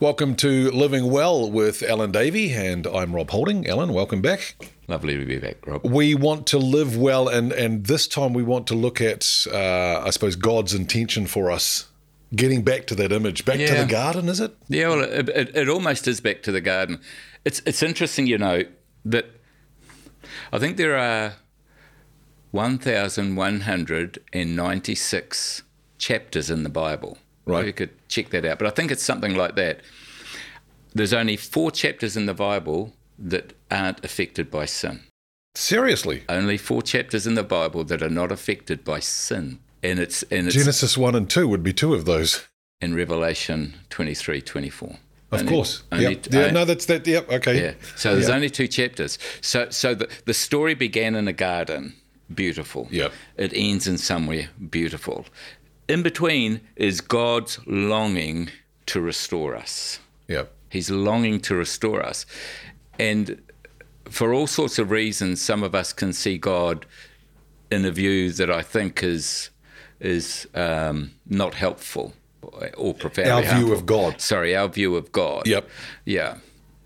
Welcome to Living Well with Alan Davey, and I'm Rob Holding. Alan, welcome back. Lovely to be back, Rob. We want to live well, and, and this time we want to look at, uh, I suppose, God's intention for us. Getting back to that image, back to the garden, is it? Yeah, well, it, it, it almost is back to the garden. It's it's interesting, you know, that I think there are 1,196 chapters in the Bible. Right. You could check that out, but I think it's something like that. There's only four chapters in the Bible that aren't affected by sin. Seriously. Only four chapters in the Bible that are not affected by sin. And it's and it's Genesis 1 and 2 would be two of those. in Revelation 23, 24. Of Only- course. only- Yep. Yeah, uh, no, that's that. Yep. Okay. Yeah. So there's Yeah. only two chapters. So so the, the story began in a garden, beautiful. Yeah. It ends in somewhere beautiful. In between is God's longing to restore us. Yep. He's longing to restore us. And for all sorts of reasons, some of us can see God in a view that I think is is um, not helpful or profoundly Our view harmful. of God. Sorry, our view of God. Yep. Yeah.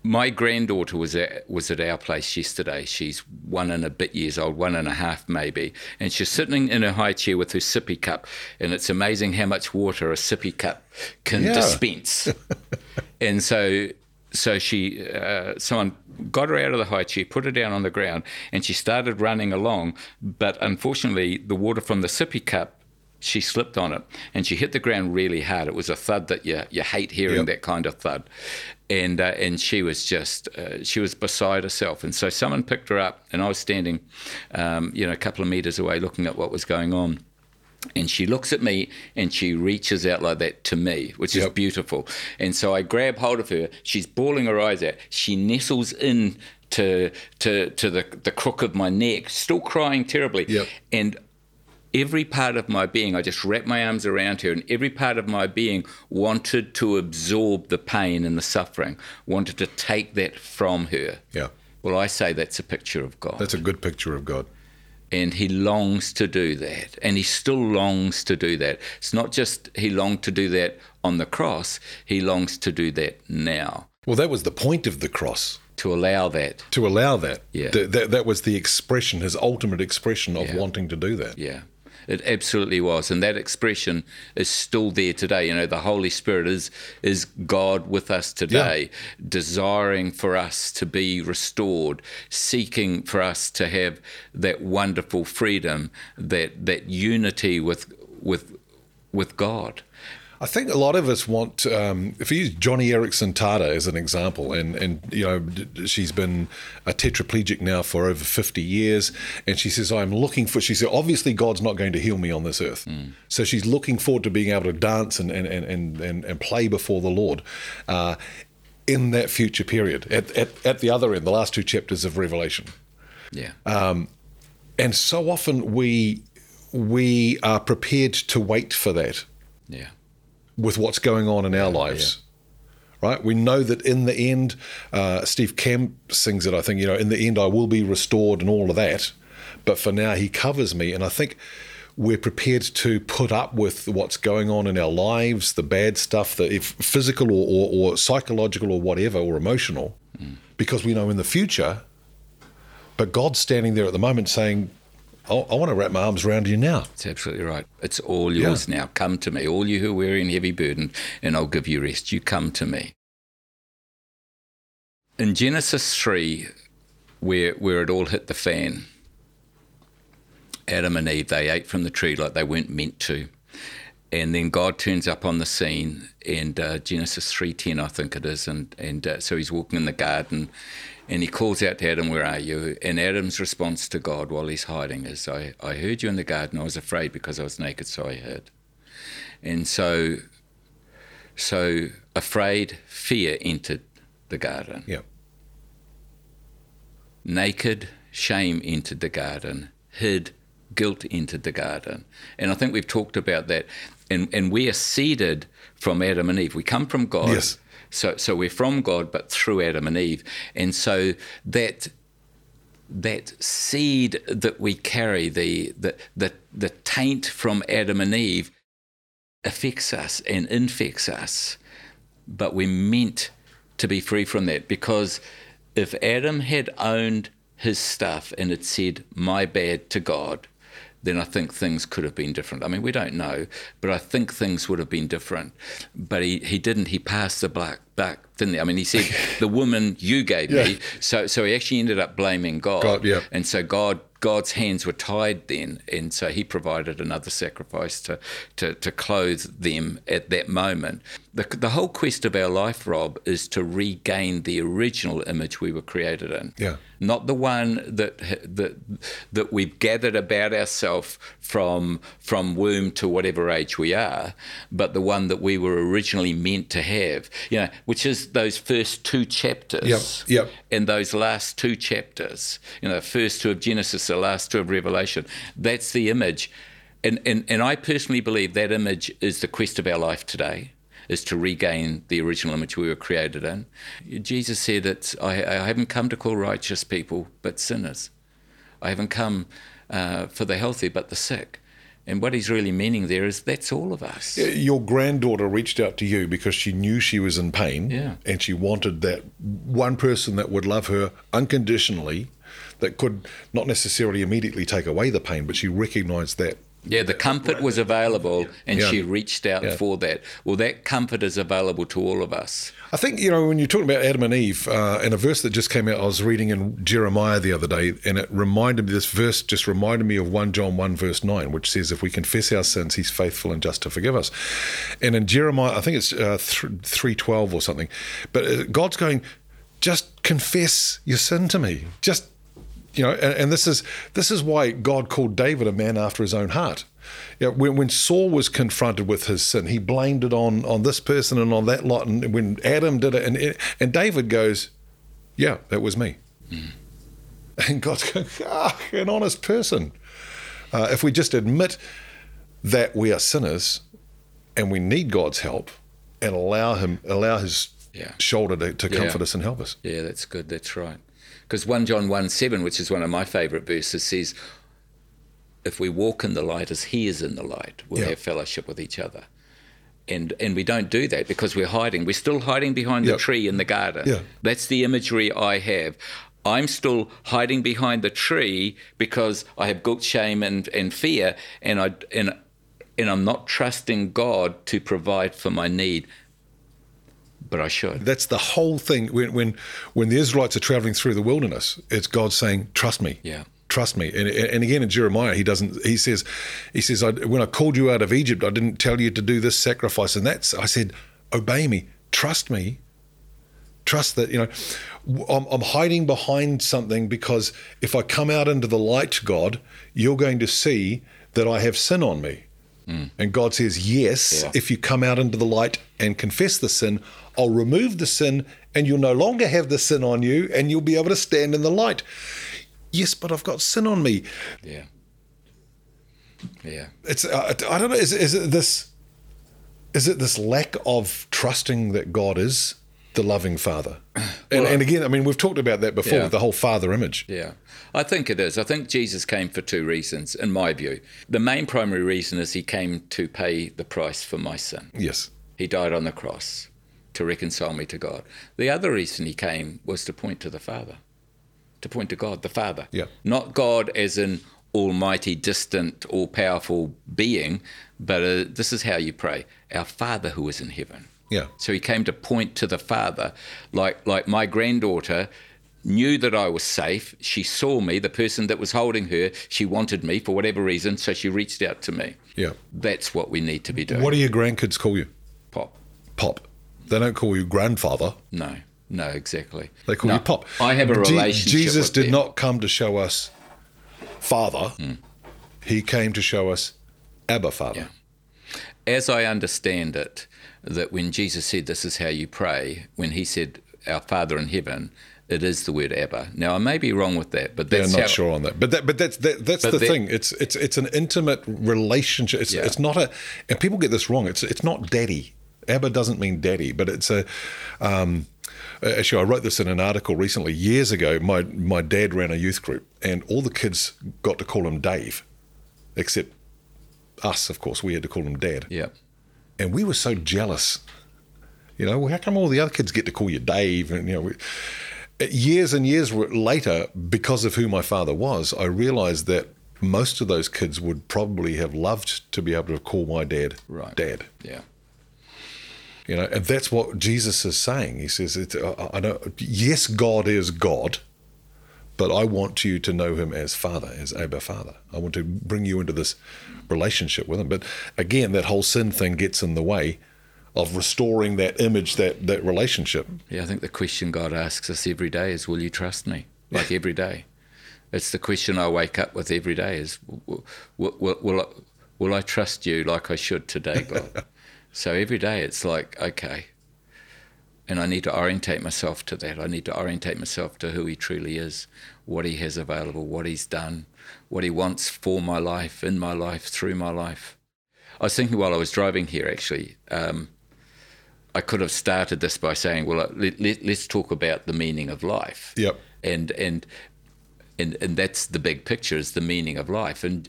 My granddaughter was at was at our place yesterday. She's one and a bit years old, one and a half maybe, and she's sitting in her high chair with her sippy cup, and it's amazing how much water a sippy cup can Yeah. dispense. and so, so she, uh, someone got her out of the high chair, put her down on the ground, and she started running along. But unfortunately, the water from the sippy cup she slipped on it and she hit the ground really hard. It was a thud that you you hate hearing Yep. that kind of thud, and uh, and she was just uh, she was beside herself. And so someone picked her up, and I was standing, um, you know, a couple of meters away, looking at what was going on. And she looks at me and she reaches out like that to me, which is beautiful. And so I grab hold of her. She's bawling her eyes out. She nestles in to to to the the crook of my neck, still crying terribly. Yep. And every part of my being, I just wrapped my arms around her, and every part of my being wanted to absorb the pain and the suffering, wanted to take that from her. Yeah. Well, I say that's a picture of God. That's a good picture of God. and he longs to do that. And he still longs to do that. It's not just he longed to do that on the cross, he longs to do that now, Well, that was the point of the cross. to allow that. To allow that. Yeah. Th- that, that was the expression, his ultimate expression of Yeah. wanting to do that. Yeah. It absolutely was, and that expression is still there today. You know, the Holy Spirit is is God with us today, desiring for us to be restored, seeking for us to have that wonderful freedom, that that unity with with with God. I think a lot of us want, um, if you use Joni Eareckson Tada as an example, and, and you know, she's been a tetraplegic now for over 50 years, and she says, I'm looking for, she said, obviously God's not going to heal me on this earth. So she's looking forward to being able to dance and, and, and, and, and, and play before the Lord. Uh, in that future period, at, at, at the other end, the last two chapters of Revelation. Yeah. Um, And so often we we are prepared to wait for that yeah. With what's going on in our lives. Right? We know that in the end, uh, Steve Camp sings it, I think, you know, in the end I will be restored and all of that. But for now, he covers me. And I think we're prepared to put up with what's going on in our lives, the bad stuff, the if physical or, or, or psychological or whatever, or emotional, because we know in the future. But God's standing there at the moment saying, I want to wrap my arms around you now. It's absolutely right. It's all yours now. Come to me, all you who are wearing heavy burden, and I'll give you rest. You come to me. In Genesis 3, where, where it all hit the fan, Adam and Eve, they ate from the tree like they weren't meant to. And then God turns up on the scene, and uh, Genesis three ten, I think it is, and and uh, so he's walking in the garden, and he calls out to Adam, "Where are you?" And Adam's response to God while he's hiding is, "I I heard you in the garden. I was afraid because I was naked, so I hid." And so, so afraid, fear entered the garden. Yeah. Naked, shame entered the garden. Hid, guilt entered the garden. And I think we've talked about that. And, and we are seeded from Adam and Eve. We come from God. Yes. So, so we're from God, but through Adam and Eve. And so that that seed that we carry, the, the, the, the taint from Adam and Eve, affects us and infects us. but we're meant to be free from that because if Adam had owned his stuff and had said, my bad to God, then I think things could have been different. I mean, we don't know, but I think things would have been different. But he, he didn't. He passed the black buck, didn't he? I mean, he said, the woman you gave Yeah. me. So, so he actually ended up blaming God. God, yeah. And so God God's hands were tied then, and so He provided another sacrifice to to, to clothe them at that moment. The, the whole quest of our life, Rob, is to regain the original image we were created in. Yeah. Not the one that that that we've gathered about ourselves from from womb to whatever age we are, but the one that we were originally meant to have. You know, which is those first two chapters Yep, yep. and those last two chapters, you know, the first two of Genesis, the last two of Revelation, that's the image. And, and, and I personally believe that image is the quest of our life today, is to regain the original image we were created in. Jesus said that I, I haven't come to call righteous people, but sinners. I haven't come uh, for the healthy, but the sick. And what he's really meaning there is that's all of us. Your granddaughter reached out to you because she knew she was in pain Yeah. and she wanted that one person that would love her unconditionally, that could not necessarily immediately take away the pain, but she recognized that. Yeah, the comfort was available and Yeah. she reached out Yeah. for that. Well, that comfort is available to all of us. I think, you know, when you're talking about Adam and Eve, uh, and a verse that just came out, I was reading in Jeremiah the other day, and it reminded me, this verse just reminded me of 1 John 1, verse 9, which says, If we confess our sins, he's faithful and just to forgive us. And in Jeremiah, I think it's uh, 312 or something, but uh, God's going, just confess your sin to me. Just you know, and, and this is this is why God called David a man after his own heart. You know, when, when Saul was confronted with his sin, he blamed it on on this person and on that lot. And when Adam did it, and and David goes, "Yeah, that was me." And God's going, "Ah, an honest person." Uh, if we just admit that we are sinners and we need God's help, and allow Him, allow His Yeah. shoulder to, to Yeah. comfort us and help us. Yeah, that's good. That's right. Because 1 John 1 7, which is one of my favourite verses, says, If we walk in the light as He is in the light, we'll Yeah. have fellowship with each other. And, and we don't do that because we're hiding. We're still hiding behind Yep. the tree in the garden. Yeah. That's the imagery I have. I'm still hiding behind the tree because I have guilt, shame, and, and fear, and I and and I'm not trusting God to provide for my need. But I should. That's the whole thing. When when when the Israelites are traveling through the wilderness, it's God saying, "Trust me." Yeah. Trust me, and and again in Jeremiah, he doesn't. He says, he says, I, when I called you out of Egypt, I didn't tell you to do this sacrifice, and that's. I said, obey me, trust me, trust that you know, I'm, I'm hiding behind something because if I come out into the light, God, you're going to see that I have sin on me. And God says, Yes, Yeah. if you come out into the light and confess the sin, I'll remove the sin and you'll no longer have the sin on you and you'll be able to stand in the light. Yes, but I've got sin on me. Yeah. Yeah. It's uh, I don't know. Is, is it this? Is it this lack of trusting that God is the loving Father? And, and again, I mean, we've talked about that before, yeah. the whole Father image. Yeah, I think it is. I think Jesus came for two reasons, in my view. The main primary reason is he came to pay the price for my sin. Yes. He died on the cross to reconcile me to God. The other reason he came was to point to the Father, to point to God, the Father. Yeah. Not God as an almighty, distant, all powerful being, but uh, this is how you pray Our Father who is in heaven. Yeah. So he came to point to the Father, like like my granddaughter knew that I was safe. She saw me, the person that was holding her. She wanted me for whatever reason, so she reached out to me. Yeah. That's what we need to be doing. What do your grandkids call you? Pop? Pop. They don't call you grandfather. No, no, exactly. They call No, you Pop. I have a Je- relationship. Jesus with did them. not come to show us Father. Hmm. He came to show us Abba Father. Yeah. As I understand it, that when Jesus said, "This is how you pray," when he said, "Our Father in heaven," it is the word Abba. Now I may be wrong with that, but They're that's not how, sure on that, but that, but that's that, that's But the that- thing. It's it's it's an intimate relationship. It's Yeah. it's not a, and people get this wrong. It's it's not daddy. Abba doesn't mean daddy, but it's a. Um, actually, I wrote this in an article recently. Years ago, my my dad ran a youth group, and all the kids got to call him Dave, except us. Of course, we had to call him Dad, Yeah. And we were so jealous. You know, well, how come all the other kids get to call you Dave? And you know, we, years and years later, because of who my father was, I realized that most of those kids would probably have loved to be able to call my dad Right. dad. Yeah. You know, and that's what Jesus is saying. He says, it's, uh, I I don't, "Yes, God is God, but I want you to know Him as Father, as Abba Father. I want to bring you into this relationship with Him." But again, that whole sin thing gets in the way of restoring that image, that that relationship. Yeah, I think the question God asks us every day is, "Will you trust me?" Like every day, it's the question I wake up with every day: is, "Will, will, will, I, will I trust you like I should today, God?" so every day, it's like, okay, and I need to orientate myself to that. I need to orientate myself to who He truly is, what He has available, what He's done, what He wants for my life, in my life, through my life. I was thinking while I was driving here, actually. Um, I could have started this by saying, well, let, let, let's talk about the meaning of life. Yep. And, and, and, and that's the big picture is the meaning of life. And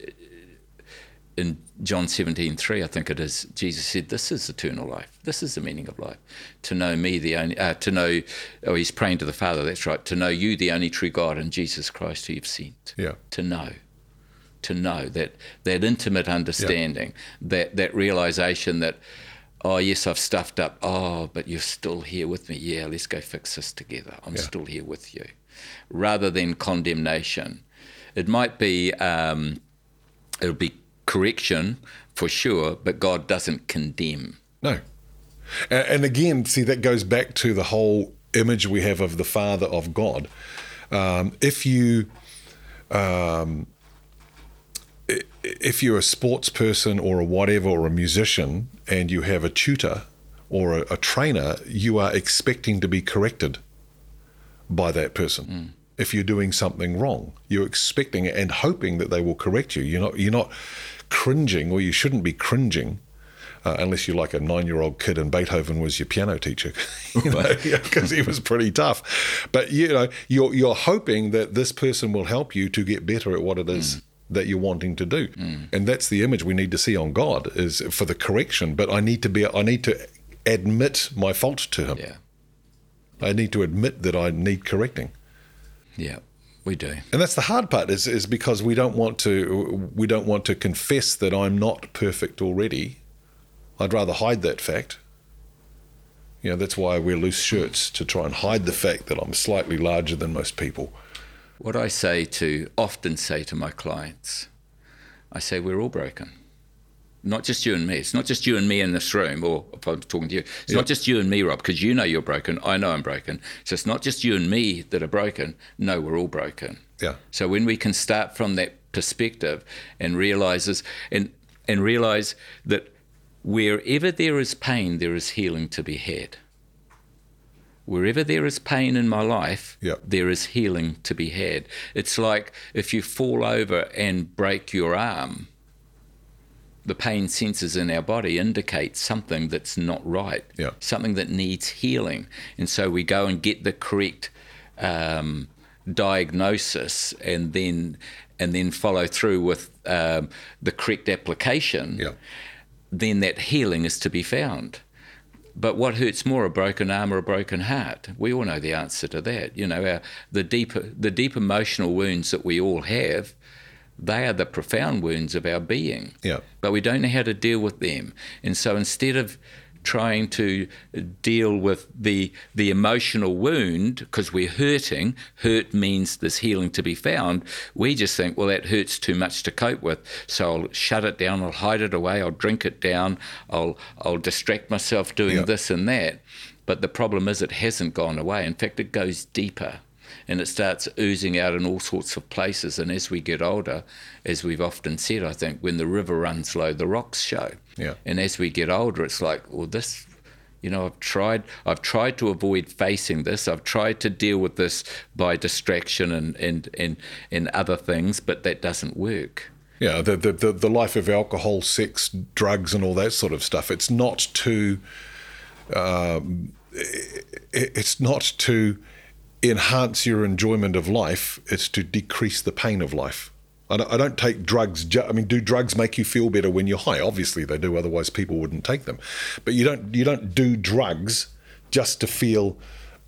in John 17, 3, I think it is, Jesus said, this is eternal life. This is the meaning of life. To know me, the only, uh, to know, oh, he's praying to the Father, that's right. To know you, the only true God, and Jesus Christ who you've sent. Yeah. To know to know that that intimate understanding, that that realization that, oh yes, I've stuffed up. Oh, but you're still here with me. Yeah, let's go fix this together. I'm Yeah. still here with you, rather than condemnation. It might be um, it'll be correction for sure, but God doesn't condemn. No. And, and again, see, that goes back to the whole image we have of the Father of God. Um, if you. Um, if you're a sports person or a whatever or a musician and you have a tutor or a, a trainer, you are expecting to be corrected by that person. If you're doing something wrong, you're expecting it and hoping that they will correct you. You're not you're not cringing, or you shouldn't be cringing, uh, unless you're like a nine-year-old kid and Beethoven was your piano teacher, you know, because he was pretty tough. But you know, you're you're hoping that this person will help you to get better at what it is that you're wanting to do, and that's the image we need to see on God is for the correction. But I need to be I need to admit my fault to Him. Yeah, I need to admit that I need correcting. yeah, we do. And that's the hard part is is because we don't want to we don't want to confess that I'm not perfect already. I'd rather hide that fact. You know, that's why I wear loose shirts to try and hide the fact that I'm slightly larger than most people. What I say to often say to my clients, I say we're all broken. Not just you and me. It's not just you and me in this room, or if I'm talking to you, it's not just you and me, Rob, because you know you're broken. I know I'm broken. So it's not just you and me that are broken. No, we're all broken. Yeah. So when we can start from that perspective and realizes and and realize that wherever there is pain, there is healing to be had. Wherever there is pain in my life, Yep. there is healing to be had. It's like if you fall over and break your arm, the pain sensors in our body indicate something that's not right, Yeah. something that needs healing. And so we go and get the correct um, diagnosis and then and then follow through with um, the correct application. Yeah. Then that healing is to be found. But what hurts more, a broken arm or a broken heart? We all know the answer to that. You know, our, the deep, the deep emotional wounds that we all have, they are the profound wounds of our being. Yeah. But we don't know how to deal with them, and so instead of trying to deal with the the emotional wound because we're hurting. Hurt means there's healing to be found. We just think well that hurts too much to cope with. So I'll shut it down I'll hide it away I'll drink it down I'll I'll distract myself doing Yeah. this and that. But the problem is it hasn't gone away. In fact it goes deeper and it starts oozing out in all sorts of places. And as we get older, as we've often said, I think when the river runs low, the rocks show. Yeah. And as we get older, it's like, well, this, you know, I've tried, I've tried to avoid facing this. I've tried to deal with this by distraction and and and, and other things, but that doesn't work. Yeah, the, the, the, life of alcohol, sex, drugs, and all that sort of stuff. It's not too um, it's not to enhance your enjoyment of life. It's to decrease the pain of life. I don't, I don't take drugs. Ju- I mean, do drugs make you feel better when you're high? Obviously, they do. Otherwise, people wouldn't take them. But you don't. You don't do drugs just to feel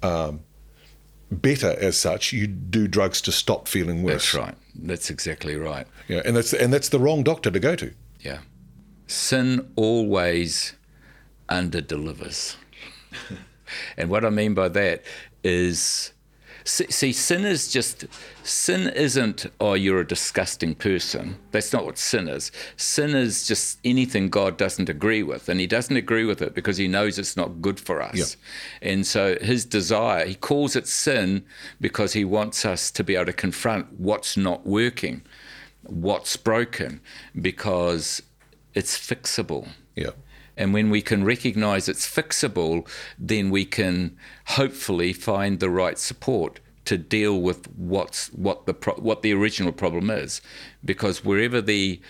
um, better as such. You do drugs to stop feeling worse. That's right. That's exactly right. Yeah, and that's and that's the wrong doctor to go to. Yeah. Sin always under delivers. and what I mean by that is see, sin is just sin isn't oh you're a disgusting person that's not what sin is sin is just anything god doesn't agree with and he doesn't agree with it because he knows it's not good for us Yeah. and so his desire he calls it sin because he wants us to be able to confront what's not working what's broken because it's fixable Yeah. And when we can recognize it's fixable, then we can hopefully find the right support to deal with what's what the pro- what the original problem is, because wherever the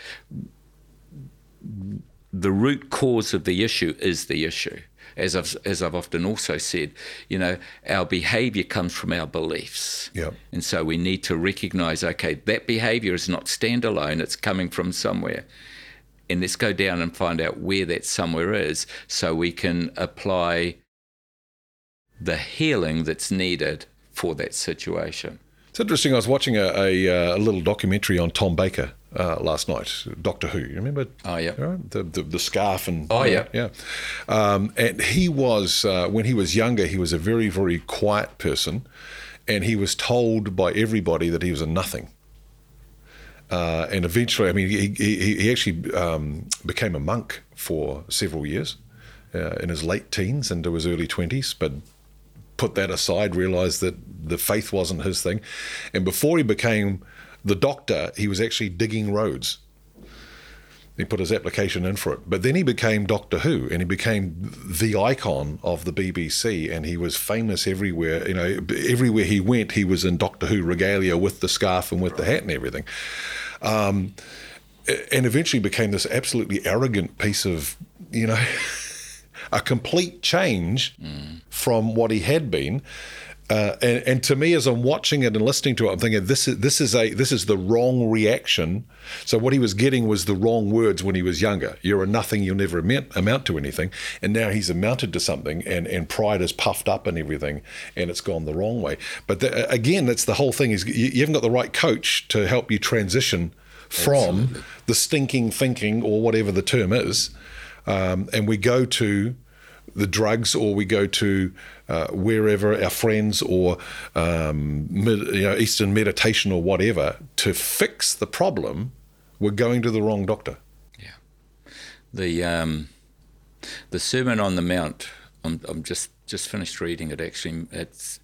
the root cause of the issue is the issue. As I've as I've often also said, you know, our behaviour comes from our beliefs. Yeah. And so we need to recognize, okay, that behavior is not standalone, it's coming from somewhere. And let's go down and find out where that somewhere is so we can apply the healing that's needed for that situation. It's interesting. I was watching a, a, uh, a little documentary on Tom Baker uh, last night, Doctor Who. You remember? Oh, yeah. Right? The, the the scarf and Oh, yeah. yeah. Um, and he was uh, when he was younger, he was a very very quiet person, and he was told by everybody that he was a nothing. Uh, and eventually, I mean, he, he, he actually um, became a monk for several years uh, in his late teens into his early 20s, but put that aside, realized that the faith wasn't his thing. And before he became the doctor, he was actually digging roads. He put his application in for it. But then he became Doctor Who and he became the icon of the BBC and he was famous everywhere. You know, everywhere he went, he was in Doctor Who regalia with the scarf and with the hat and everything. Um, and eventually became this absolutely arrogant piece of, you know, a complete change from what he had been. Uh, and, and to me, as I'm watching it and listening to it, I'm thinking this is this is a this is the wrong reaction. So what he was getting was the wrong words when he was younger. You're a nothing. You'll never amount, amount to anything. And now he's amounted to something, and, and pride is puffed up and everything, and it's gone the wrong way. But the, again, that's the whole thing. Is you, you haven't got the right coach to help you transition from the stinking thinking or whatever the term is, um, and we go to the drugs or we go to uh, wherever our friends or um, you know, Eastern meditation or whatever to fix the problem, we're going to the wrong doctor. Yeah. The um, the Sermon on the Mount. I'm, I'm just just finished reading it. Actually, it's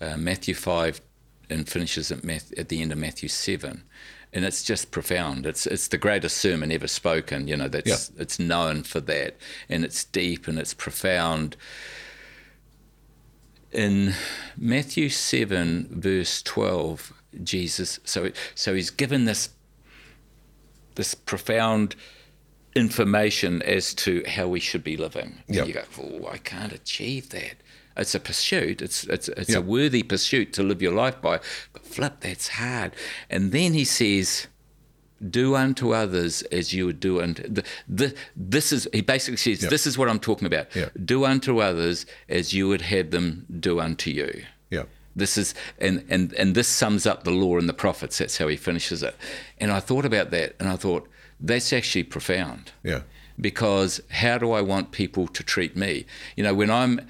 uh, Matthew five and finishes at Math, at the end of Matthew seven, and it's just profound. It's it's the greatest sermon ever spoken. You know that's it's known for that, and it's deep and it's profound. In Matthew seven verse twelve, Jesus so so he's given this this profound information as to how we should be living. Yep. You go, oh, I can't achieve that. It's a pursuit. It's it's it's a worthy pursuit to live your life by. But flip, that's hard. And then he says, "Do unto others as you would do unto." The, the, this is he basically says, Yep. "This is what I'm talking about. Yep. Do unto others as you would have them do unto you." Yeah. This is and, and and this sums up the law and the prophets. That's how he finishes it. And I thought about that, and I thought that's actually profound. Yeah. Because how do I want people to treat me? You know, when I'm,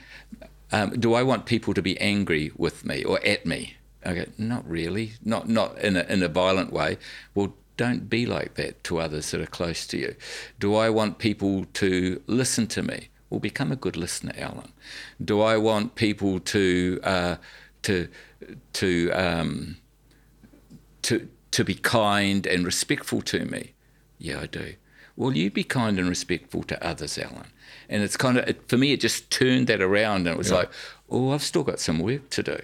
um, do I want people to be angry with me or at me? Okay, not really. Not not in a in a violent way. Well, don't be like that to others that are close to you. Do I want people to listen to me? Well, become a good listener, Alan. Do I want people to uh, to to um, to to be kind and respectful to me? Yeah, I do. Well, you be kind and respectful to others, Alan. And it's kind of it, for me, it just turned that around, and it was like, oh, I've still got some work to do.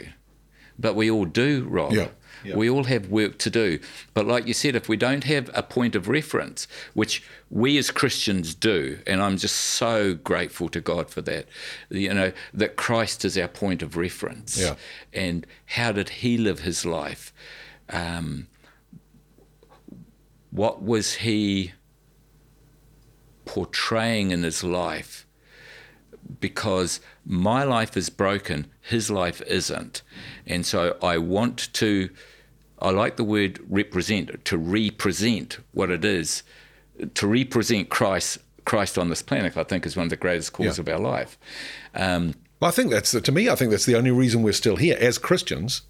But we all do, Rob. Yeah. Yeah. We all have work to do. But like you said, if we don't have a point of reference, which we as Christians do, and I'm just so grateful to God for that, you know, that Christ is our point of reference. Yeah. And how did he live his life? Um, what was he portraying in his life? because my life is broken, his life isn't. And so I want to, I like the word represent, to represent what it is, to represent Christ. Christ on this planet, I think, is one of the greatest calls Yeah. of our life. Um, Well, I think that's to me. I think that's the only reason we're still here as Christians.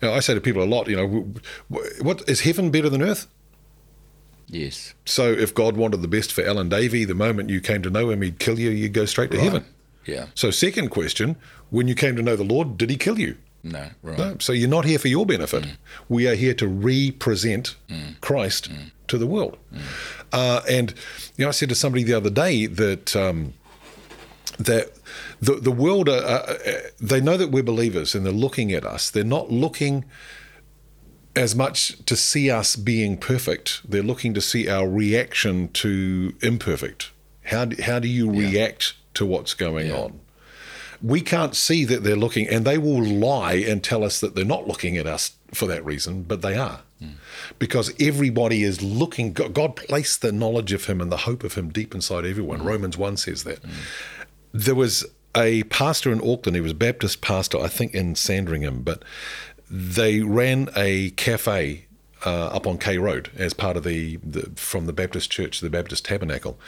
You know, I say to people a lot, you know, what is heaven better than earth? yes, So if God wanted the best for Alan Davey, the moment you came to know him, he'd kill you. You'd go straight to heaven. yeah, So second question: When you came to know the Lord, did He kill you? No, right, No. So you're not here for your benefit. We are here to represent Christ to the world. Uh, and you know, I said to somebody the other day that um, that the the world, uh, uh, they know that we're believers, and they're looking at us. They're not looking as much to see us being perfect. They're looking to see our reaction to imperfect. How do, how do you react to what's going on? We can't see that they're looking, and they will lie and tell us that they're not looking at us for that reason, but they are. Because everybody is looking, God placed the knowledge of Him and the hope of Him deep inside everyone. Romans 1 says that. There was a pastor in Auckland, he was a Baptist pastor, I think in Sandringham, but they ran a cafe uh, up on K Road as part of the, the from the Baptist Church, the Baptist Tabernacle,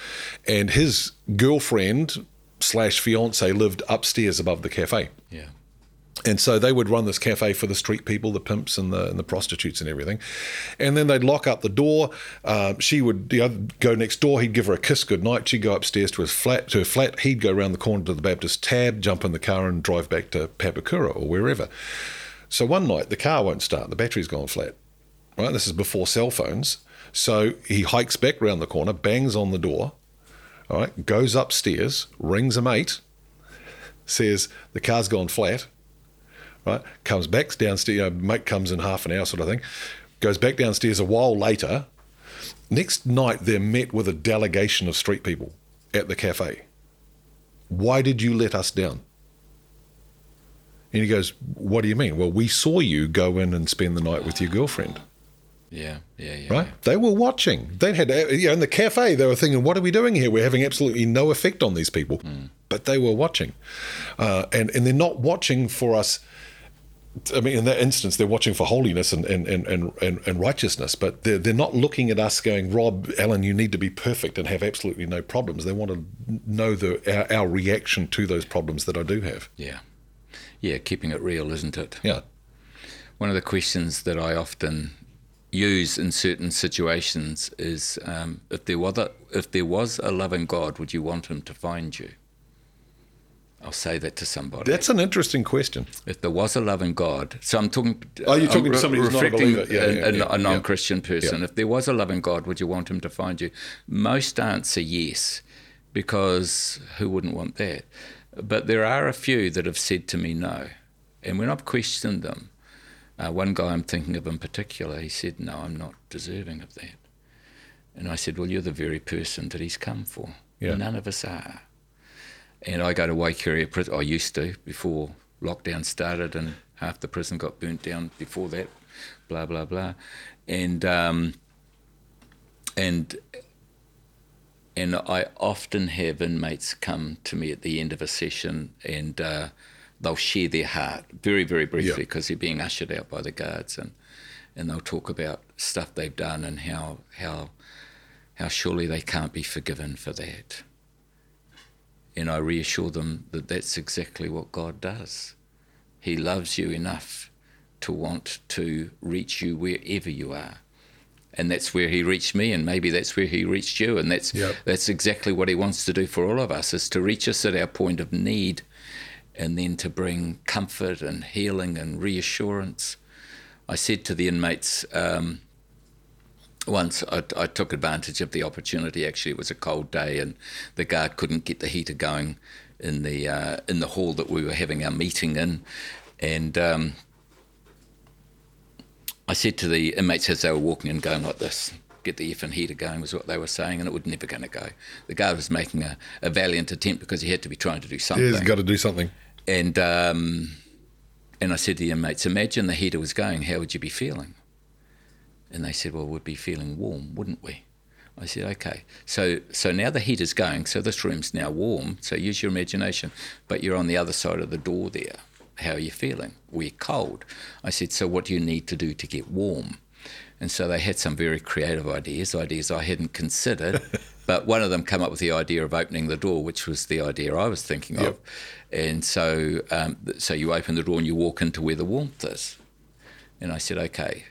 and his girlfriend slash fiance lived upstairs above the cafe. yeah, And so they would run this cafe for the street people, the pimps and the and the prostitutes and everything. And then they'd lock up the door. Uh, she would you know, go next door. He'd give her a kiss goodnight. She'd go upstairs to his flat. To her flat. He'd go around the corner to the Baptist tab, jump in the car, and drive back to Papakura or wherever. So one night the car won't start. The battery's gone flat. Right. This is before cell phones. So he hikes back round the corner, bangs on the door. All right. Goes upstairs, rings a mate, says the car's gone flat right? Comes back downstairs, you know, mate comes in half an hour, sort of thing. Goes back downstairs a while later. Next night, they're met with a delegation of street people at the cafe. Why did you let us down? And he goes, What do you mean? Well, we saw you go in and spend the night with your girlfriend, yeah, yeah, yeah. right? They were watching. They had, you know, in the cafe, they were thinking, What are we doing here? We're having absolutely no effect on these people. But they were watching. Uh, and, and they're not watching for us. I mean, in that instance, they're watching for holiness and, and, and, and, and, and righteousness, but they're, they're not looking at us going, Rob, Alan, you need to be perfect and have absolutely no problems. They want to know the, our, our reaction to those problems that I do have. Yeah. Yeah, keeping it real, isn't it? Yeah. One of the questions that I often use in certain situations is um, if there was a, if there was a loving God, would you want him to find you? I'll say that to somebody. That's an interesting question. if there was a loving God, so I'm talking. Oh, you're talking I'm to somebody who's not a believer. Yeah, a, yeah, a- yeah, a non-Christian person. Yeah. If there was a loving God, would you want him to find you? Most answer yes, because who wouldn't want that? But there are a few that have said to me no, and when I've questioned them, uh, one guy I'm thinking of in particular, he said, "No, I'm not deserving of that." And I said, "Well, you're the very person that he's come for. Yeah. None of us are." And I go to Waikeria prison. I used to before lockdown started, and half the prison got burnt down before that. Blah blah blah, and um, and and I often have inmates come to me at the end of a session, and uh, they'll share their heart very very briefly Yeah. because they're being ushered out by the guards, and and they'll talk about stuff they've done and how how how surely they can't be forgiven for that and I reassure them that that's exactly what God does. He loves you enough to want to reach you wherever you are. And that's where he reached me, and maybe that's where he reached you. And that's Yep. that's exactly what he wants to do for all of us is to reach us at our point of need and then to bring comfort and healing and reassurance. I said to the inmates, um, once I, I took advantage of the opportunity. Actually, it was a cold day, and the guard couldn't get the heater going in the uh, in the hall that we were having our meeting in, and um, I said to the inmates as they were walking in, going like this. Get the effing heater going was what they were saying, and it was never going to go. The guard was making a, a valiant attempt because he had to be trying to do something. He's got to do something. And um, and I said to the inmates, imagine the heater was going, how would you be feeling? And they said, well, we'd be feeling warm, wouldn't we? I said, okay. So so now the heat is going, so this room's now warm. So use your imagination, but you're on the other side of the door there. How are you feeling? We're cold. I said, so what do you need to do to get warm? And so they had some very creative ideas, ideas I hadn't considered. but one of them came up with the idea of opening the door, which was the idea I was thinking Yep. of. And so, um, so you open the door and you walk into where the warmth is. And I said, okay,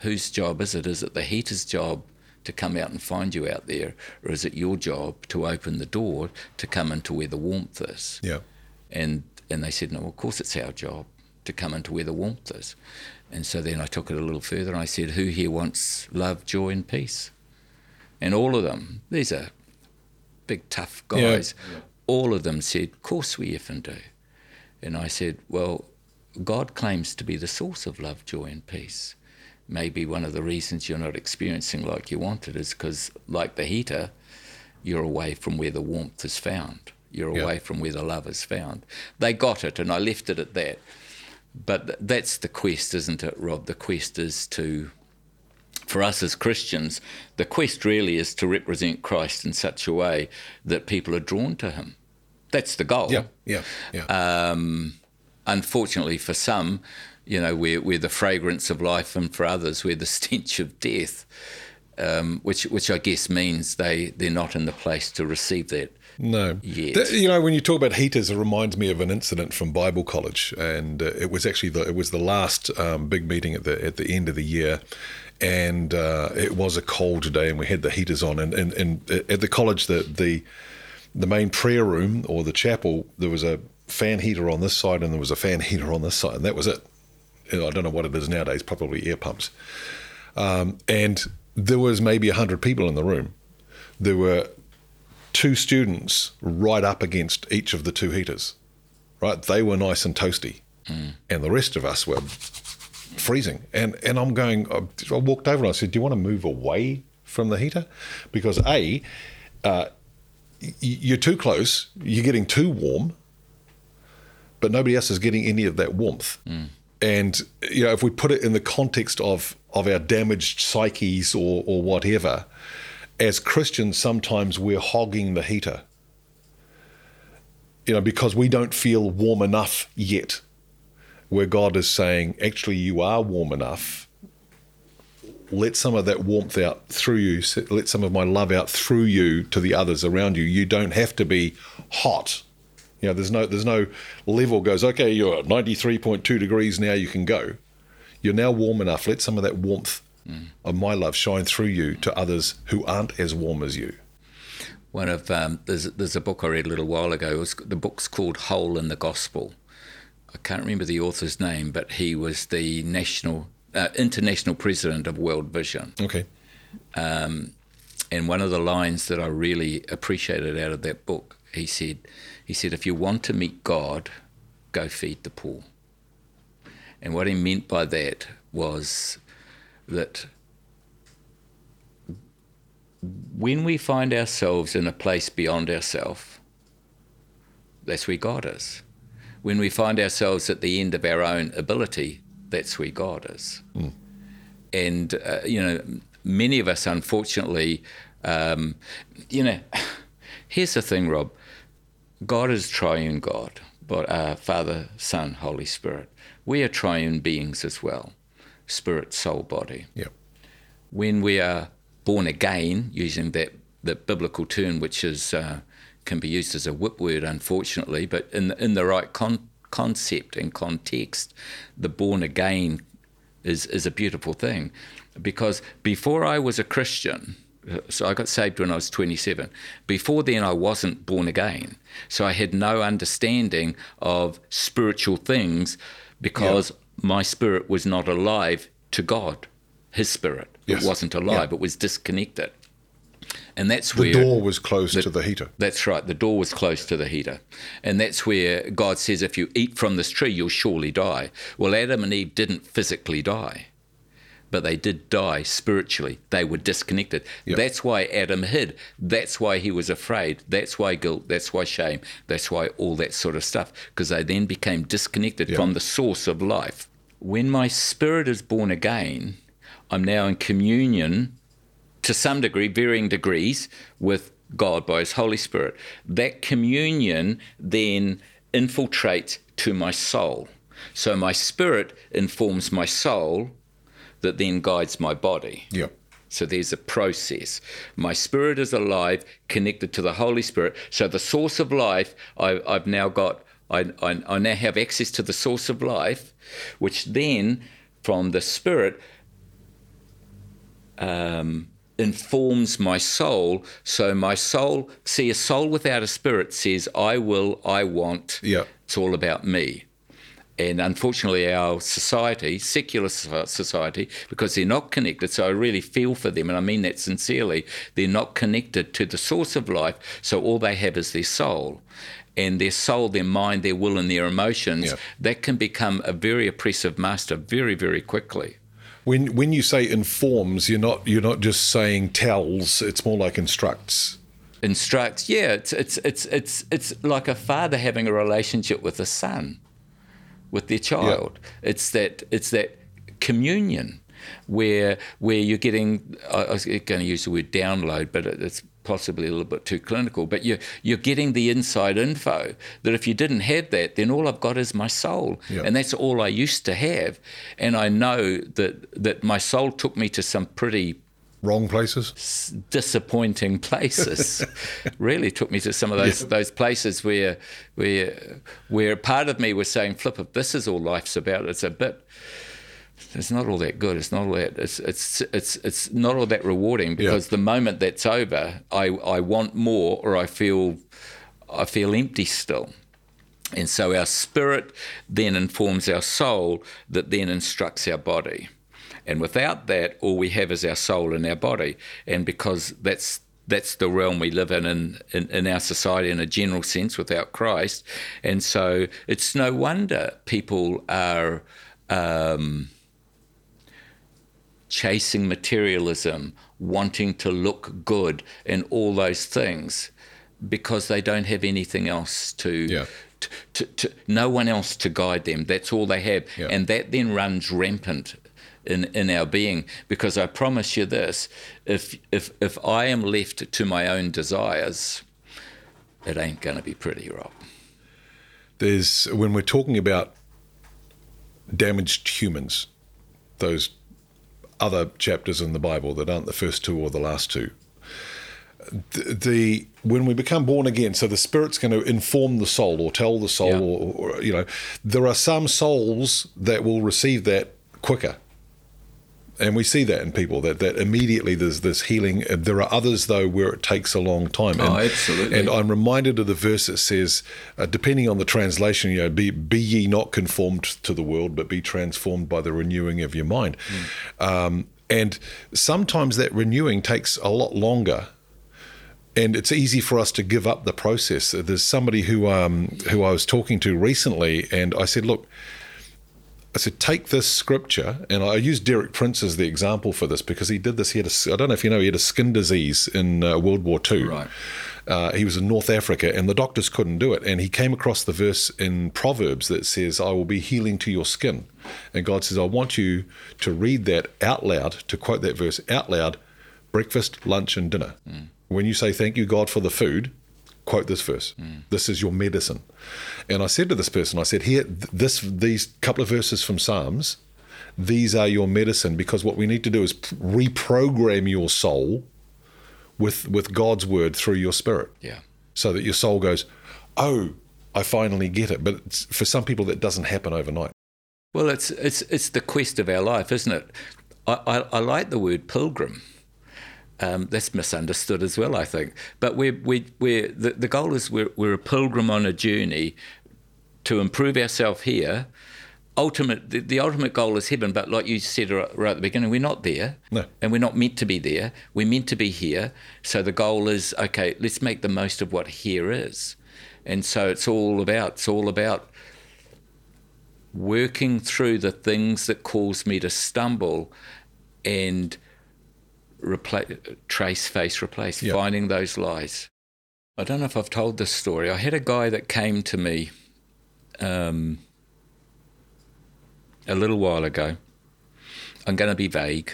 whose job is it? Is it the heater's job to come out and find you out there, or is it your job to open the door to come into where the warmth is? Yeah. And and they said, no, of course it's our job to come into where the warmth is. And so then I took it a little further and I said, who here wants love, joy, and peace? And all of them, these are big tough Yeah. guys, all of them said, of course we effing do. And I said, well, God claims to be the source of love, joy, and peace. Maybe one of the reasons you're not experiencing like you wanted is because, like the heater, you're away from where the warmth is found. You're Yeah. away from where the love is found. They got it, and I left it at that. But th- that's the quest, isn't it, Rob? The quest is to, for us as Christians, the quest really is to represent Christ in such a way that people are drawn to him. That's the goal. Yeah. Yeah. Yeah. Um, unfortunately, for some, you know, we're, we're the fragrance of life, and for others, we're the stench of death, um, which, which I guess means they, they're not in the place to receive that. No. Yet. You know, when you talk about heaters, it reminds me of an incident from Bible College, and uh, it was actually the it was the last um, big meeting at the at the end of the year, and uh, it was a cold day, and we had the heaters on, and, and, and at the college, the the the main prayer room or the chapel, there was a fan heater on this side, and there was a fan heater on this side, and that was it. Know, I don't know what it is nowadays, probably air pumps, um, and there was maybe hundred people in the room. There were two students right up against each of the two heaters. Right, they were nice and toasty, and the rest of us were freezing. And and I'm going. I walked over and I said, "Do you want to move away from the heater? Because a, uh, you're too close. You're getting too warm, but nobody else is getting any of that warmth." And you know, if we put it in the context of of our damaged psyches or or whatever, as Christians, sometimes we're hogging the heater. You know, because we don't feel warm enough yet. Where God is saying, actually, you are warm enough. Let some of that warmth out through you. Let some of my love out through you to the others around you. You don't have to be hot. You know, there's no there's no level goes. Okay, you're at 93.2 degrees now. You can go. You're now warm enough. Let some of that warmth of my love shine through you to others who aren't as warm as you. One of um, there's there's a book I read a little while ago. It was, the book's called Hole in the Gospel. I can't remember the author's name, but he was the national uh, international president of World Vision. Okay. Um, and one of the lines that I really appreciated out of that book, he said, he said, if you want to meet God, go feed the poor. And what he meant by that was that when we find ourselves in a place beyond ourselves, that's where God is. When we find ourselves at the end of our own ability, that's where God is. And, uh, you know, many of us, unfortunately, um, you know, here's the thing, Rob God is triune God, but uh, Father, Son, Holy Spirit. We are triune beings as well spirit, soul, body Yep. when we are born again, using that, that biblical term, which is uh, can be used as a whip word, unfortunately, but in the, in the right con- concept and context, the born again is is a beautiful thing, because before I was a Christian. So I got saved when I was 27. Before then, I wasn't born again. So I had no understanding of spiritual things because my spirit was not alive to God, His spirit. Yes. It wasn't alive, Yeah. it was disconnected. And that's The where the door was closed to the heater. that's right. The door was close to the heater. And that's where God says, if you eat from this tree, you'll surely die. Well, Adam and Eve didn't physically die, but they did die spiritually. They were disconnected. Yep. That's why Adam hid. That's why he was afraid. That's why guilt. That's why shame. That's why all that sort of stuff, because they then became disconnected Yep. from the source of life. When my spirit is born again, I'm now in communion to some degree, varying degrees, with God by His Holy Spirit. That communion then infiltrates to my soul. So my spirit informs my soul that then guides my body. Yeah. So there's a process. My spirit is alive, connected to the Holy Spirit. So the source of life, I, have now got, I, I, I now have access to the source of life, which then from the spirit um, informs my soul. So my soul, see, a soul without a spirit says, I will, I want. Yeah. It's all about me. And unfortunately, our society, secular society, because they're not connected, so I really feel for them, and I mean that sincerely, they're not connected to the source of life, so all they have is their soul. And their soul, their mind, their will, and their emotions, Yeah. that can become a very oppressive master very, very quickly. When when you say informs, you're not you're not just saying tells. It's more like instructs. instructs. Yeah, it's it's it's it's it's like a father having a relationship with a son, with their child. It's that it's that communion where where you're getting. I was going to use the word download, but it's possibly a little bit too clinical. But you're you're getting the inside info that if you didn't have that, then all I've got is my soul, Yeah. and that's all I used to have. And I know that that my soul took me to some pretty Wrong places. disappointing places. really took me to some of those those places where where where part of me was saying, "Flip, if this is all life's about, it's a bit." It's not all that good. It's not all that. It's it's it's it's not all that rewarding because the moment that's over, I I want more, or I feel I feel empty still. And so our spirit then informs our soul that then instructs our body. And without that, all we have is our soul and our body. And because that's that's the realm we live in, in in, in our society in a general sense without Christ. And so it's no wonder people are um, chasing materialism, wanting to look good, and all those things because they don't have anything else to Yeah. to, to, to no one else to guide them. That's all they have, Yeah. and that then runs rampant in in our being. Because I promise you this: if if if I am left to my own desires, it ain't going to be pretty, Rob. There's when we're talking about damaged humans, those other chapters in the Bible that aren't the first two or the last two. The, the when we become born again, so the spirit's going to inform the soul or tell the soul, Yeah. or, or you know, there are some souls that will receive that quicker, and we see that in people that that immediately there's this healing. There are others though where it takes a long time. Oh, and, absolutely. And I'm reminded of the verse that says, uh, depending on the translation, you know, be be ye not conformed to the world, but be transformed by the renewing of your mind. Um, and sometimes that renewing takes a lot longer and it's easy for us to give up the process. There's somebody who um, who I was talking to recently, and I said, "Look, I said take this scripture," and I used Derek Prince as the example for this because he did this. He had a, I don't know if you know, he had a skin disease in uh, World War II. Right. Uh, he was in North Africa, and the doctors couldn't do it. And he came across the verse in Proverbs that says, "I will be healing to your skin," and God says, "I want you to read that out loud, to quote that verse out loud, breakfast, lunch, and dinner. When you say thank you, God, for the food, quote this verse. This is your medicine. And I said to this person, I said, here, this, these couple of verses from Psalms, these are your medicine because what we need to do is reprogram your soul with with God's word through your spirit, Yeah. so that your soul goes, oh, I finally get it. But it's, for some people, that doesn't happen overnight. Well, it's it's it's the quest of our life, isn't it? I, I, I like the word pilgrim. Um, that's misunderstood as well, I think. But we're, we we're, the, the goal is we're, we're a pilgrim on a journey to improve ourselves here. Ultimate, the, the ultimate goal is heaven, but like you said right, at the beginning, we're not there, No. and we're not meant to be there. We're meant to be here. So the goal is okay. Let's make the most of what here is, and so it's all about it's all about working through the things that cause me to stumble and replace, trace, face, replace, Yeah. finding those lies. I don't know if I've told this story. I had a guy that came to me um, a little while ago. I'm going to be vague.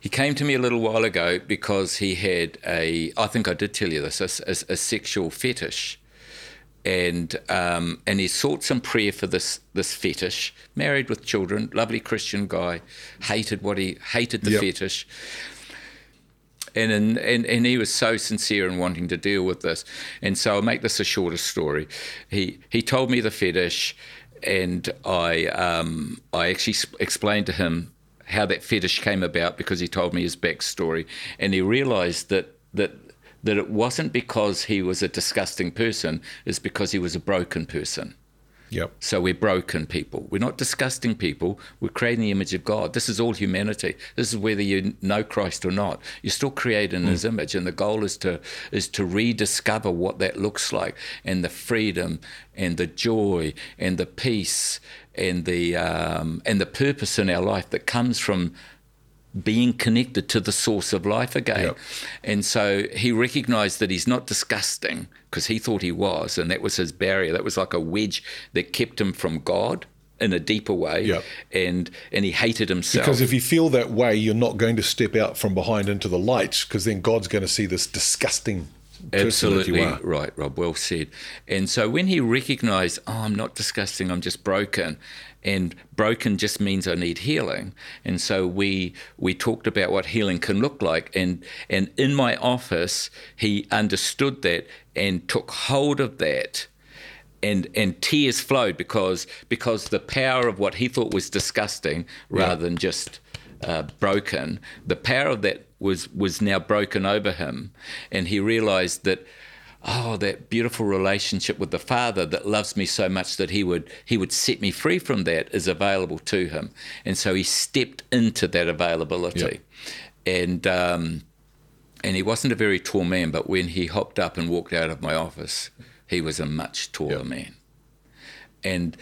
he came to me a little while ago because he had a, I think I did tell you this, a, a, a sexual fetish. And um, and he sought some prayer for this this fetish. Married with children, lovely Christian guy, hated what he hated the Yep. fetish, and, and and and he was so sincere in wanting to deal with this. And so I'll make this a shorter story. He he told me the fetish, and I um, I actually s- explained to him how that fetish came about because he told me his backstory, and he realised that that that it wasn't because he was a disgusting person, it's because he was a broken person. Yep. So we're broken people. We're not disgusting people. We're creating the image of God. This is all humanity. This is whether you know Christ or not. You're still created in His image, and the goal is to is to rediscover what that looks like, and the freedom, and the joy, and the peace, and the um, and the purpose in our life that comes from being connected to the source of life again. Yep. And so he recognized that he's not disgusting because he thought he was, and that was his barrier. That was like a wedge that kept him from God in a deeper way. Yep. And and he hated himself. Because if you feel that way, you're not going to step out from behind into the light, because then God's going to see this disgusting person that you Absolutely right, Rob. Well said. And so when he recognised, oh, I'm not disgusting, I'm just broken, and broken just means I need healing. And so we we talked about what healing can look like, and and in my office, he understood that and took hold of that. And, and tears flowed because because the power of what he thought was disgusting rather than just uh, broken, the power of that was was now broken over him, and he realized that oh that beautiful relationship with the father that loves me so much that he would he would set me free from that is available to him. And so he stepped into that availability. And um, and he wasn't a very tall man but when he hopped up and walked out of my office he was a much taller Yeah. man. And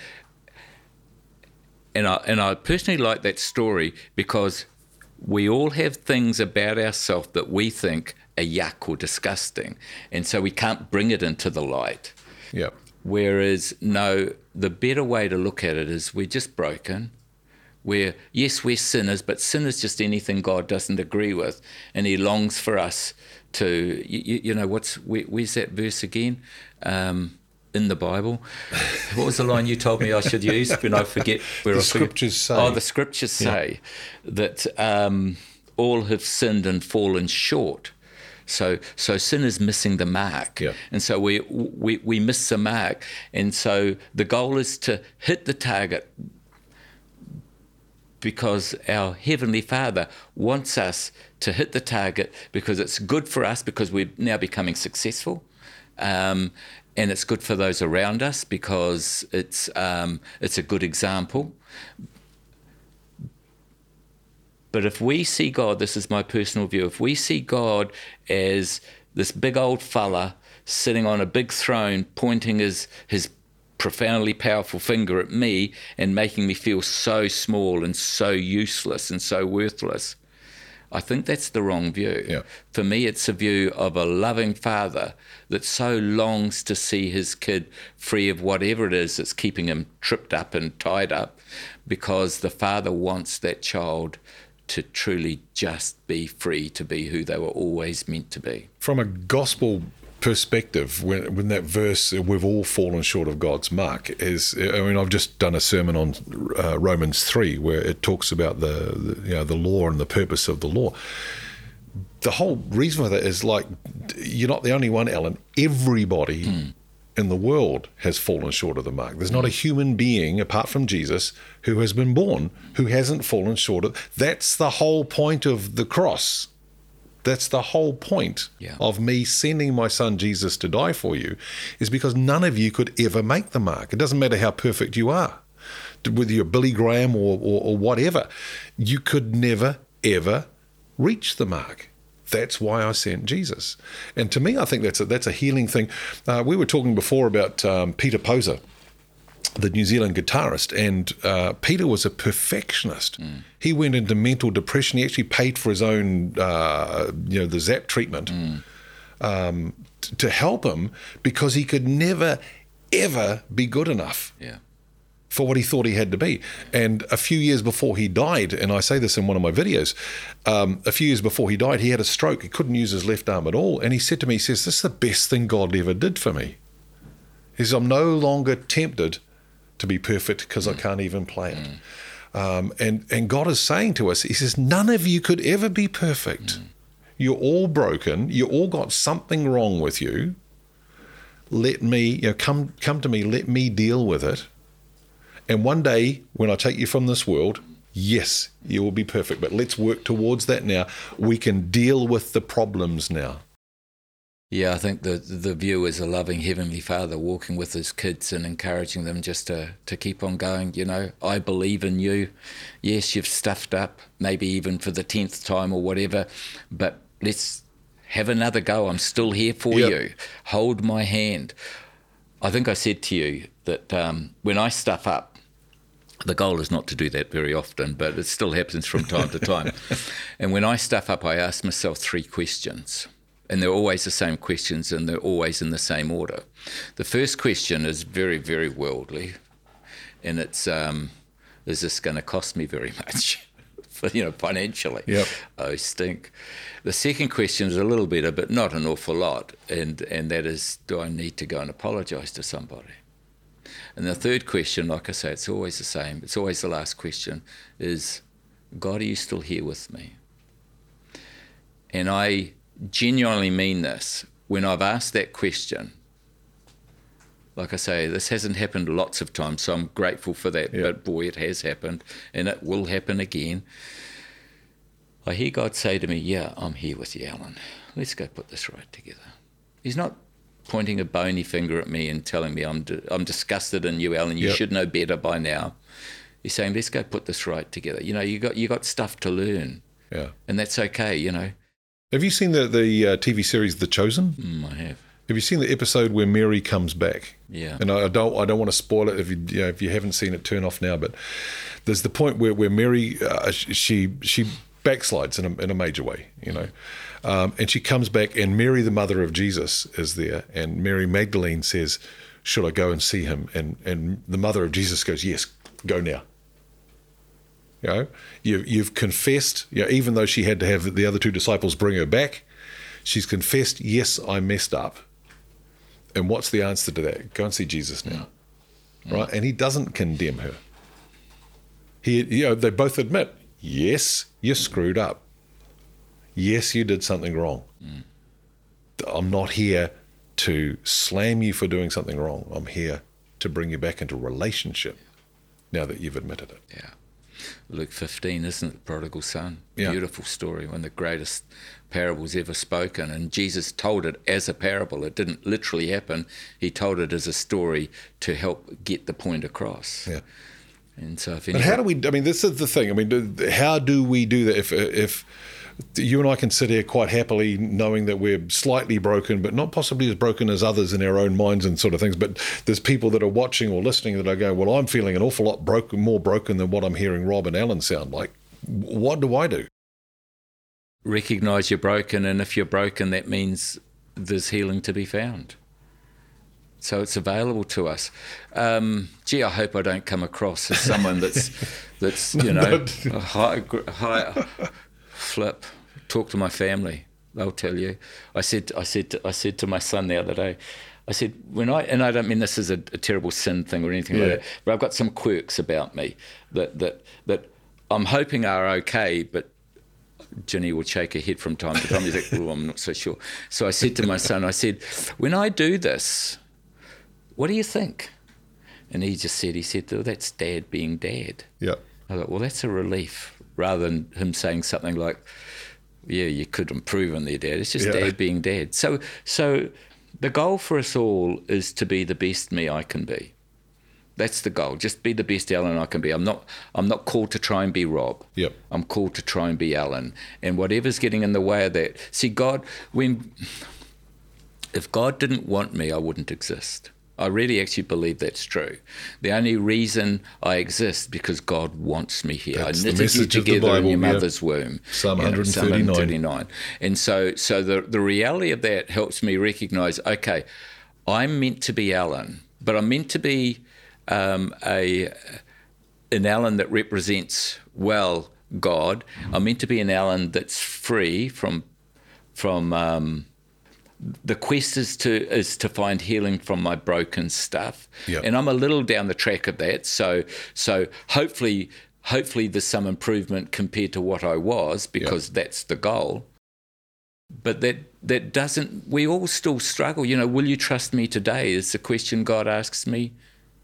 and I and I personally like that story because we all have things about ourselves that we think are yuck or disgusting, and so we can't bring it into the light. Yep. Whereas, no, the better way to look at it is we're just broken. We're, yes, we're sinners, but sin is just anything God doesn't agree with. And He longs for us to, you, you know, what's, where, where's that verse again? Um, in the Bible. What was the line you told me I should use when I forget where The I scriptures say. Oh, the scriptures say that um, all have sinned and fallen short. So, so sin is missing the mark, Yeah. and so we, we we miss the mark, and so the goal is to hit the target because our heavenly Father wants us to hit the target because it's good for us because we're now becoming successful, um, and it's good for those around us because it's um, it's a good example. But if we see God, this is my personal view, if we see God as this big old fella sitting on a big throne pointing his, his profoundly powerful finger at me and making me feel so small and so useless and so worthless, I think that's the wrong view. Yeah. For me, it's a view of a loving father that so longs to see his kid free of whatever it is that's keeping him tripped up and tied up because the father wants that child to truly just be free to be who they were always meant to be. From a gospel perspective, when, when that verse, we've all fallen short of God's mark, is, I mean, I've just done a sermon on uh, Romans 3 where it talks about the, the, you know, the law and the purpose of the law. The whole reason for that is like, you're not the only one, Alan. Everybody in the world has fallen short of the mark. There's not a human being apart from Jesus who has been born who hasn't fallen short of. That's the whole point of the cross. That's the whole point Yeah. of me sending my son Jesus to die for you, is because none of you could ever make the mark. It doesn't matter how perfect you are, whether you're Billy Graham or, or, or whatever, you could never, ever reach the mark. That's why I sent Jesus. And to me, I think that's a, that's a healing thing. Uh, we were talking before about um, Peter Posa the New Zealand guitarist, and uh, Peter was a perfectionist. He went into mental depression. He actually paid for his own, uh, you know, the Zap treatment um, t- to help him because he could never, ever be good enough. Yeah. for what he thought he had to be. And a few years before he died, and I say this in one of my videos, um, a few years before he died, he had a stroke. He couldn't use his left arm at all. And he said to me, he says, This is the best thing God ever did for me. He says, I'm no longer tempted to be perfect because I mm. can't even play it. Mm. Um, and, and God is saying to us, He says, None of you could ever be perfect. Mm. You're all broken. You all got something wrong with you. Let me, you know, come come to me, let me deal with it. And one day, when I take you from this world, yes, you will be perfect. But let's work towards that now. We can deal with the problems now. Yeah, I think the the view is a loving heavenly father walking with his kids and encouraging them just to, to keep on going. You know, I believe in you. Yes, you've stuffed up, maybe even for the tenth time or whatever, but let's have another go. I'm still here for Yep. you. Hold my hand. I think I said to you that um, when I stuff up, the goal is not to do that very often, but it still happens from time to time. And when I stuff up, I ask myself three questions. And they're always the same questions and they're always in the same order. The first question is very, very worldly. And it's, um, is this going to cost me very much? You know, financially. Yep. Oh, stink. The second question is a little better, but not an awful lot. And, and that is, do I need to go and apologise to somebody? And the third question, like I say, it's always the same. It's always the last question is, God, are you still here with me? And I genuinely mean this. When I've asked that question, like I say, this hasn't happened lots of times, so I'm grateful for that. Yeah. But boy, it has happened, and it will happen again. I hear God say to me, Yeah, I'm here with you, Alan. Let's go put this right together. He's not pointing a bony finger at me and telling me I'm, di- I'm disgusted in you, Alan. You Yep. should know better by now. He's saying, Let's go put this right together. You know, you got, you got stuff to learn, Yeah. and that's okay, you know. Have you seen the the uh, TV series The Chosen? Mm, I have. Have you seen the episode where Mary comes back? Yeah. And I I don't I don't want to spoil it if you, you know, if you haven't seen it, turn off now. But there's the point where where Mary uh, she she backslides in a in a major way, you know, um, and she comes back, and Mary, the mother of Jesus, is there, and Mary Magdalene says, "Should I go and see him?" And and the mother of Jesus goes, "Yes, go now." You know, you, you've confessed, you know, even though she had to have the other two disciples bring her back, she's confessed, yes, I messed up. And what's the answer to that? Go and see Jesus now. Mm. Right? And he doesn't condemn her. He, you know, they both admit, yes, you screwed up. Yes, you did something wrong. Mm. I'm not here to slam you for doing something wrong. I'm here to bring you back into relationship now that you've admitted it. Yeah. Luke 15, isn't it? The prodigal son. Yeah. Beautiful story, one of the greatest parables ever spoken. And Jesus told it as a parable. It didn't literally happen. He told it as a story to help get the point across. Yeah. And so if But how do we? I mean, this is the thing. I mean, do- how do we do that? If if you and I can sit here quite happily knowing that we're slightly broken, but not possibly as broken as others in our own minds and sort of things. But there's people that are watching or listening that are going, "Well, I'm feeling an awful lot broken, more broken than what I'm hearing Rob and Alan sound like." What do I do? recognize you're broken, and if you're broken, that means there's healing to be found. So it's available to us. Um, gee, I hope I don't come across as someone that's that's you know high, high flip. Talk to my family; they'll tell you. I said, I said, to, I said to my son the other day. I said, when I, and I don't mean this is a, a terrible sin thing or anything Yeah. like that, but I've got some quirks about me that, that, that I'm hoping are okay, but Ginny will shake her head from time to time. He's like, oh, I'm not so sure. So I said to my son, I said, when I do this, what do you think? And he just said, he said, oh, that's dad being dad. Yeah. I thought, well, that's a relief rather than him saying something like, yeah, you could improve on there, dad. It's just Yeah. dad being dad. So, so the goal for us all is to be the best me I can be. That's the goal. Just be the best Alan I can be. I'm not. I'm not called to try and be Rob. Yep. I'm called to try and be Alan. And whatever's getting in the way of that. See, God, when if God didn't want me, I wouldn't exist. I really actually believe that's true. The only reason I exist because God wants me here. That's I knitted you message of the together in Bible, your yeah. womb. Psalm You know, 139. 139. And so, so the the reality of that helps me recognise. Okay, I'm meant to be Alan, but I'm meant to be um, a an Alan that represents well God. I'm meant to be an Alan that's free from from um, the quest is to is to find healing from my broken stuff, Yep. and I'm a little down the track of that. So so hopefully hopefully there's some improvement compared to what I was because that's the goal. But that that doesn't. We all still struggle. You know, will you trust me today? Is the question God asks me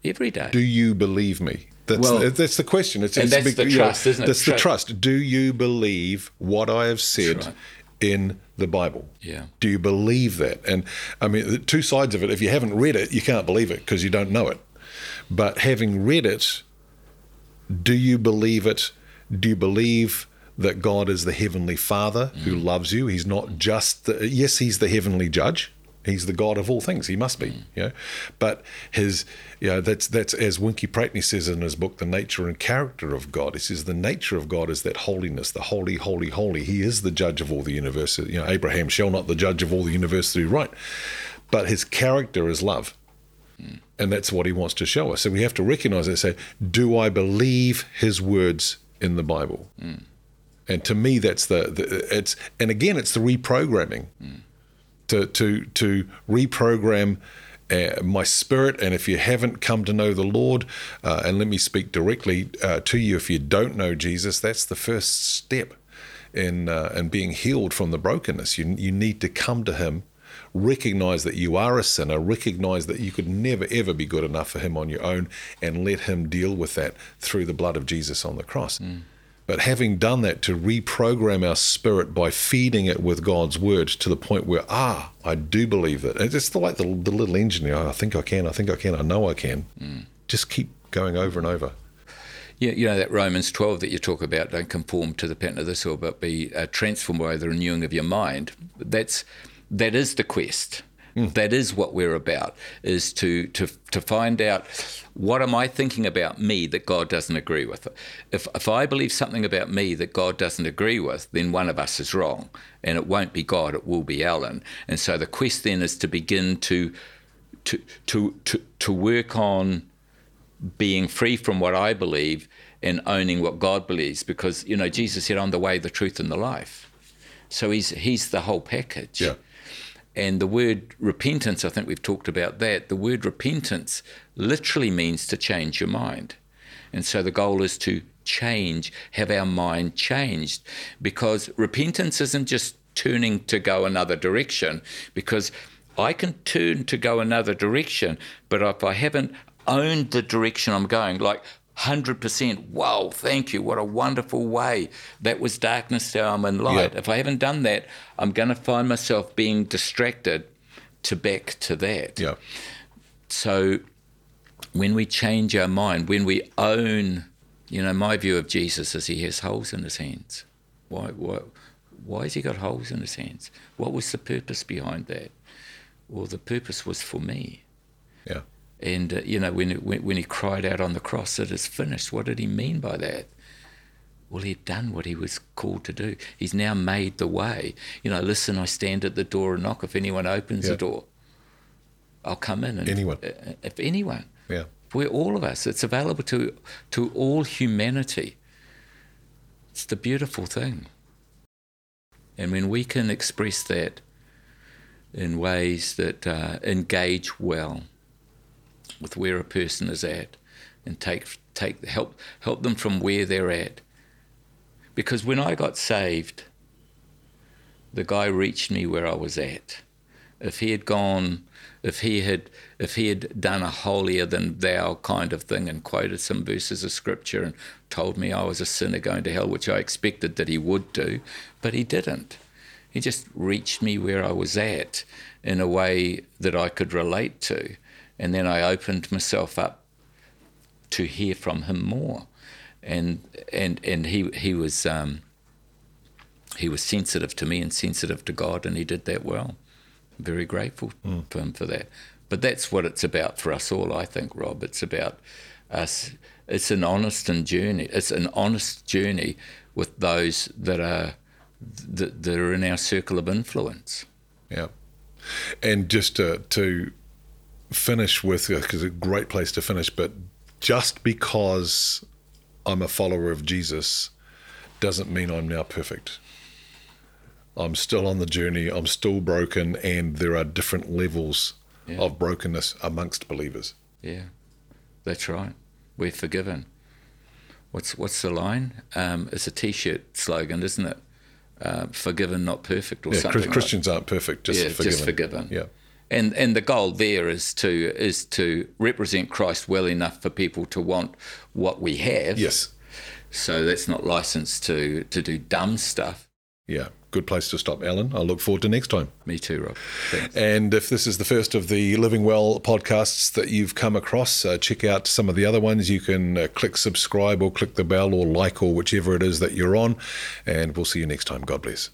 every day. Do you believe me? That's, Well- that's the question. It's, And it's that's big- the you know, trust, isn't it? That's the trust. Do you believe what I have said right. in the Bible? Yeah. Do you believe that? And I mean, the two sides of it. If you haven't read it, you can't believe it because you don't know it. But having read it, do you believe it? Do you believe that God is the heavenly Father who mm. loves you? He's not just the, yes, he's the heavenly judge. He's the God of all things. He must be, mm. you know. But his, you know, that's that's as Winkie Pratney says in his book, The Nature and Character of God. He says the nature of God is that holiness, the holy, holy, holy. He is the judge of all the universe. You know, Abraham shall not the judge of all the universe right. But his character is love. Mm. And that's what he wants to show us. So we have to recognize that and say, do I believe his words in the Bible? Mm. And to me, that's the, the it's and again, it's the reprogramming to to to reprogram uh, my spirit. And if you haven't come to know the Lord, uh, and let me speak directly uh, to you, if you don't know Jesus, that's the first step in uh, in being healed from the brokenness. You you need to come to Him. Recognize that you are a sinner, recognize that you could never ever be good enough for Him on your own, and let Him deal with that through the blood of Jesus on the cross. But having done that, to reprogram our spirit by feeding it with God's word to the point where, ah, I do believe it. It's like the, the little engine, know, I think I can, I think I can, I know I can. Just keep going over and over. Yeah, you know that Romans 12 that you talk about, don't conform to the pattern of this world, but be uh, transformed by the renewing of your mind. That's that is the quest. That is what we're about, is to, to to find out what am I thinking about me that God doesn't agree with. If if I believe something about me that God doesn't agree with, then one of us is wrong, and it won't be God, it will be Alan. And so the quest then is to begin to to to to, to work on being free from what I believe and owning what God believes because you know Jesus said I'm the way the truth and the life so he's he's the whole package Yeah. And the word repentance I think we've talked about that. The word repentance literally means to change your mind. And so the goal is to change have our mind changed. Because repentance isn't just turning to go another direction. Because I can turn to go another direction, but if I haven't owned the direction I'm going, like 100%, wow, thank you, what a wonderful way. That was darkness, now I'm in light. Yeah. If I haven't done that, I'm going to find myself being distracted to back to that. Yeah. So when we change our mind, when we own, you know, my view of Jesus is he has holes in his hands. Why, why, why has he got holes in his hands? What was the purpose behind that? Well, the purpose was for me. Yeah. And, uh, you know, when, when, when he cried out on the cross, it is finished, what did he mean by that? Well, he'd done what he was called to do. He's now made the way. You know, listen, I stand at the door and knock. If anyone opens Yeah. the door, I'll come in. And Anyone. uh, If anyone. Yeah. We're all of us. It's available to to all humanity. It's the beautiful thing. And when we can express that in ways that uh, engage well with where a person is at, and take take help help them from where they're at. Because when I got saved, the guy reached me where I was at. If he had gone, if he had, if he had done a holier than thou kind of thing and quoted some verses of scripture and told me I was a sinner going to hell, which I expected that he would do, but he didn't. He just reached me where I was at in a way that I could relate to, and then I opened myself up to hear from him more, and and and he he was. Um, he was sensitive to me and sensitive to God, and he did that well. Very grateful for him for that. But that's what it's about for us all, I think, Rob. It's about us. It's an honest and journey. It's an honest journey with those that are that, that are in our circle of influence. Yeah. And just to, to finish with, because a great place to finish, but just because I'm a follower of Jesus doesn't mean I'm now perfect. I'm still on the journey. I'm still broken, and there are different levels Yeah. of brokenness amongst believers. Yeah, that's right. We're forgiven. What's what's the line? Um, it's a T-shirt slogan, isn't it? Uh, forgiven, not perfect, or Yeah, something. Chris- like- Christians aren't perfect, just yeah, forgiven. just forgiven. Yeah. And and the goal there is to is to represent Christ well enough for people to want what we have. Yes. So that's not licensed to to do dumb stuff. Yeah. Good place to stop, Alan. I look forward to next time. Me too, Rob. Thanks. And if this is the first of the Living Well podcasts that you've come across, uh, check out some of the other ones. You can uh, click subscribe or click the bell or like or whichever it is that you're on. And we'll see you next time. God bless.